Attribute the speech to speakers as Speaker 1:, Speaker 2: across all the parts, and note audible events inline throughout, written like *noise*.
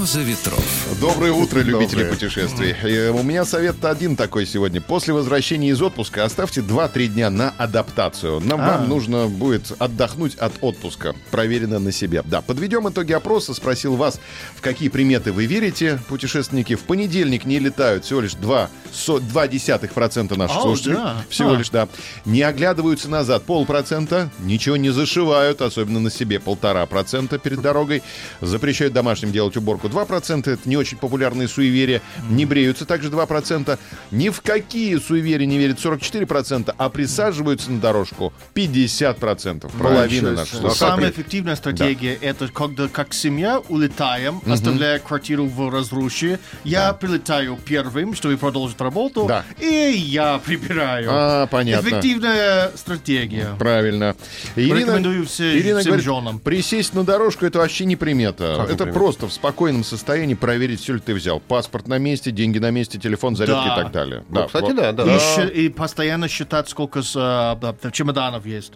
Speaker 1: Роза ветров.
Speaker 2: Доброе утро, любители
Speaker 3: Доброе.
Speaker 2: путешествий. Э, У меня совет один такой сегодня. После возвращения из отпуска оставьте 2-3 дня на адаптацию. Нам
Speaker 3: А.
Speaker 2: вам нужно будет отдохнуть от отпуска. Проверено на себе. Да, подведем итоги опроса. Спросил вас, в какие приметы вы верите, путешественники. В понедельник не летают всего лишь 2,2% наших
Speaker 3: О,
Speaker 2: слушателей.
Speaker 3: да.
Speaker 2: Всего
Speaker 3: А.
Speaker 2: лишь, да. Не оглядываются назад полпроцента. Ничего не зашивают, особенно на себе полтора процента перед дорогой. Запрещают домашним делать уборку 2%. Это не очень популярные суеверия. Не бреются также 2%. Ни в какие суеверия не верят 44%, а присаживаются на дорожку 50%. Половина наших слушателей.
Speaker 3: самая эффективная стратегия это когда как семья улетаем, оставляя квартиру в разрушении. Я прилетаю первым, чтобы продолжить работу,
Speaker 2: Да.
Speaker 3: и я прибираю.
Speaker 2: А, понятно.
Speaker 3: Эффективная стратегия.
Speaker 2: Правильно.
Speaker 3: Рекомендую все-
Speaker 2: Ирина
Speaker 3: всем
Speaker 2: говорит,
Speaker 3: женам.
Speaker 2: присесть на дорожку это вообще не примета.
Speaker 3: Как
Speaker 2: это
Speaker 3: примета?
Speaker 2: просто в спокойном состоянии проверить, все ли ты взял. Паспорт на месте, деньги на месте, телефон, зарядки
Speaker 3: Да.
Speaker 2: и так далее.
Speaker 4: Ну, кстати,
Speaker 2: вот.
Speaker 4: да, да.
Speaker 3: И, щи- и постоянно считать, сколько с, а, да, чемоданов есть.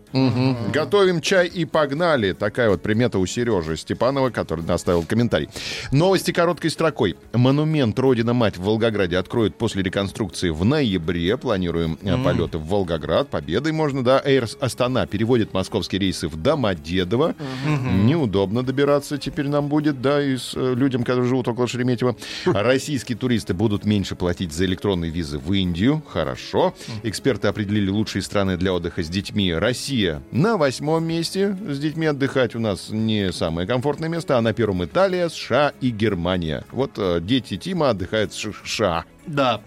Speaker 2: Готовим чай и погнали. Такая вот примета у Сережи Степанова, который оставил комментарий. Новости короткой строкой. Монумент Родина-Мать в Волгограде откроют после реконструкции в ноябре. Планируем э, полеты в Волгоград. Победой можно, да. Эйр Астана переводит московские рейсы в Домодедово. Неудобно добираться теперь нам будет, да, и с э, людям, которые живут около Шереметьево. Российские туристы будут меньше платить за электронные визы в Индию. Хорошо. Эксперты определили лучшие страны для отдыха с детьми. Россия на восьмом месте. С детьми отдыхать у нас не самое комфортное место, а на первом Италия, США и Германия. Вот э, дети Тима отдыхают в США.
Speaker 3: Да.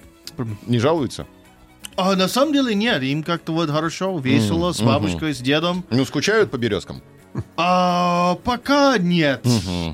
Speaker 2: Не жалуются?
Speaker 3: А на самом деле нет, им как-то вот хорошо, весело, с бабушкой, с дедом.
Speaker 2: Ну, скучают по березкам?
Speaker 3: А, пока нет.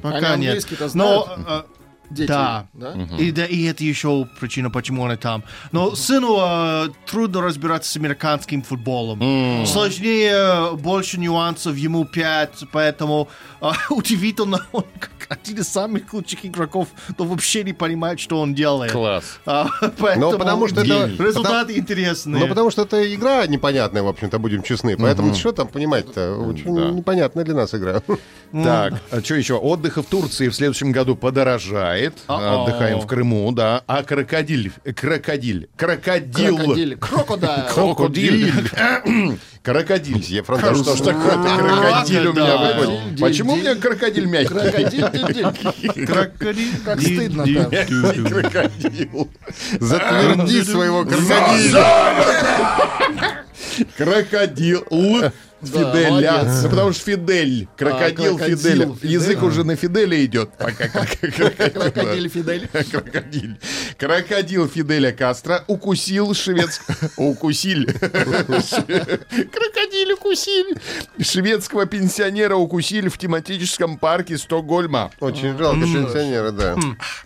Speaker 3: Пока
Speaker 4: Они
Speaker 3: нет. Но а,
Speaker 4: Дети,
Speaker 3: да.
Speaker 4: да?
Speaker 3: И, да, и это еще причина, почему они там. Но сыну а, трудно разбираться с американским футболом. Сложнее, больше нюансов, ему пять, поэтому а, *laughs* удивительно, он как один из самых лучших игроков, но вообще не понимает, что он делает.
Speaker 2: Класс.
Speaker 3: А, *laughs* поэтому
Speaker 4: потому что это-
Speaker 3: результаты интересные.
Speaker 4: Ну, потому что это игра непонятная, в общем-то, будем честны. Поэтому что там понимать-то? Очень
Speaker 2: Да.
Speaker 4: непонятная для нас игра. *laughs*
Speaker 2: Так, а что еще? Отдыха в Турции в следующем году подорожает.
Speaker 3: А-о.
Speaker 2: Отдыхаем в Крыму, да. А крокодиль, крокодиль, крокодил.
Speaker 4: Крокодиль. Крокодайл.
Speaker 2: Крокодиль. *laughs* *laughs* Крокодиль.
Speaker 4: Я француз.
Speaker 2: Что ж такое-то крокодиль у меня выходит? Почему у меня крокодиль мягкий?
Speaker 4: Крокодиль. *laughs*
Speaker 3: Крокодил.
Speaker 4: Как стыдно-то.
Speaker 2: Мягкий крокодил.
Speaker 4: Затверди своего крокодиля.
Speaker 2: Крокодил. Фиделя. Ну, потому что Фидель. Крокодил
Speaker 4: крокодил. Фидель.
Speaker 2: Язык уже на Фиделя идет. *laughs* Пока
Speaker 4: Крокодиль Фидель. *laughs*
Speaker 2: Крокодиль. Крокодил Фиделя Кастро укусил шведского... *laughs* Укусил. Крокодиль укусил. Шведского пенсионера укусили в тематическом парке Стокгольма.
Speaker 4: Очень жалко пенсионера, да.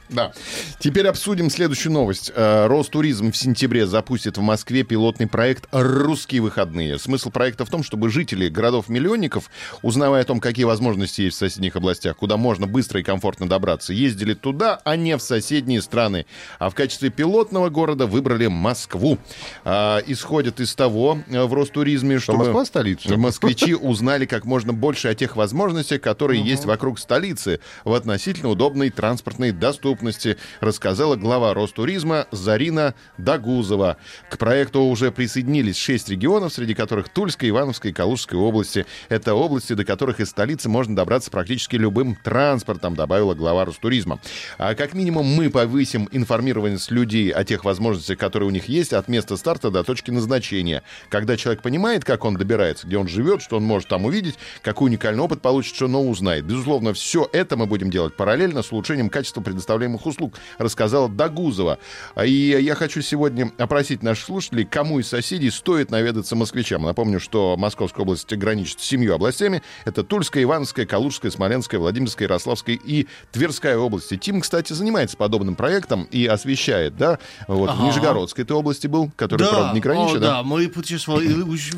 Speaker 2: Да. Теперь обсудим следующую новость. Э, Ростуризм в сентябре запустит в Москве пилотный проект «Русские выходные». Смысл проекта в том, чтобы жители городов-миллионников, узнавая о том, какие возможности есть в соседних областях, куда можно быстро и комфортно добраться, ездили туда, а не в соседние страны. А в качестве пилотного города выбрали Москву. А, Исходят из того э, в Ростуризме,
Speaker 4: Что
Speaker 2: чтобы...
Speaker 4: Москва столица?
Speaker 2: Москвичи узнали как можно больше о тех возможностях, которые есть вокруг столицы в относительно удобной транспортной доступности, рассказала глава Ростуризма Зарина Дагузова. К проекту уже присоединились шесть регионов, среди которых Тульская, Ивановская и Калужская области. Это области, до которых из столицы можно добраться практически любым транспортом, добавила глава Ростуризма. А как минимум мы повысим информированность людей о тех возможностях, которые у них есть, от места старта до точки назначения. Когда человек понимает, как он добирается, где он живет, что он может там увидеть, какой уникальный опыт получит, что нового узнает. Безусловно, все это мы будем делать параллельно с улучшением качества предоставляемых услуг, рассказала Дагузова. И я хочу сегодня опросить наших слушателей, кому из соседей стоит наведаться москвичам. Напомню, что Московская область граничит с семью областями. Это Тульская, Ивановская, Калужская, Смоленская, Владимирская, Ярославская и Тверская области. Тим, кстати, занимается подобным проектом и освещает, да? Вот в
Speaker 3: Ага.
Speaker 2: Нижегородской ты области был, который, правда, не граничит,
Speaker 3: о,
Speaker 2: да?
Speaker 3: да, мы путешествовали уж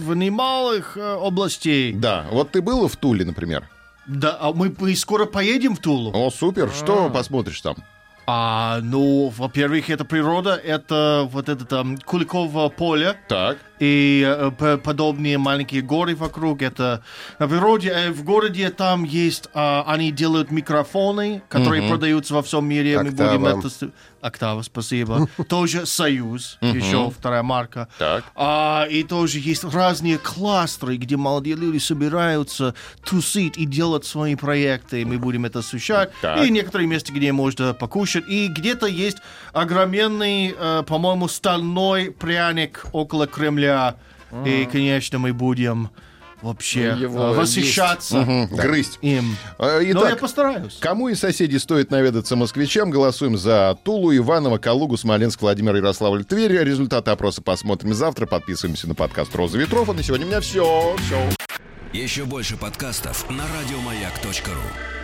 Speaker 3: в немалых э, областей.
Speaker 2: Да, вот ты был в Туле, например?
Speaker 3: Да, а мы, скоро поедем в Тулу.
Speaker 2: О, супер, что посмотришь там?
Speaker 3: А, ну, во-первых, это природа, это вот это там Куликово поле
Speaker 2: Так.
Speaker 3: И э, подобные маленькие горы вокруг. Это на природе, э, в городе там есть, а, они делают микрофоны, которые продаются во всем мире. Мы будем
Speaker 4: Октава.
Speaker 3: это... Октава, спасибо. *laughs* Тоже Союз, еще вторая марка.
Speaker 2: Так.
Speaker 3: А, и тоже есть разные кластеры, где молодые люди собираются тусить и делать свои проекты. Мы будем это освещать.
Speaker 2: Так.
Speaker 3: И некоторые места, где можно покушать. И где-то есть огроменный, э, по-моему, стальной пряник около Кремля. И, конечно, мы будем вообще
Speaker 5: Его
Speaker 3: э, восхищаться
Speaker 2: Мгм, Грызть.
Speaker 3: им.
Speaker 2: А,
Speaker 3: Но я
Speaker 2: Итак,
Speaker 3: постараюсь.
Speaker 2: Кому из соседей стоит наведаться москвичам? Голосуем за Тулу, Иваново, Калугу, Смоленск, Владимир, Ярославль, Тверь. Результаты опроса посмотрим завтра. Подписываемся на подкаст «Роза ветров». А на сегодня у меня все. Все.
Speaker 1: Еще больше подкастов на радиомаяк.ру.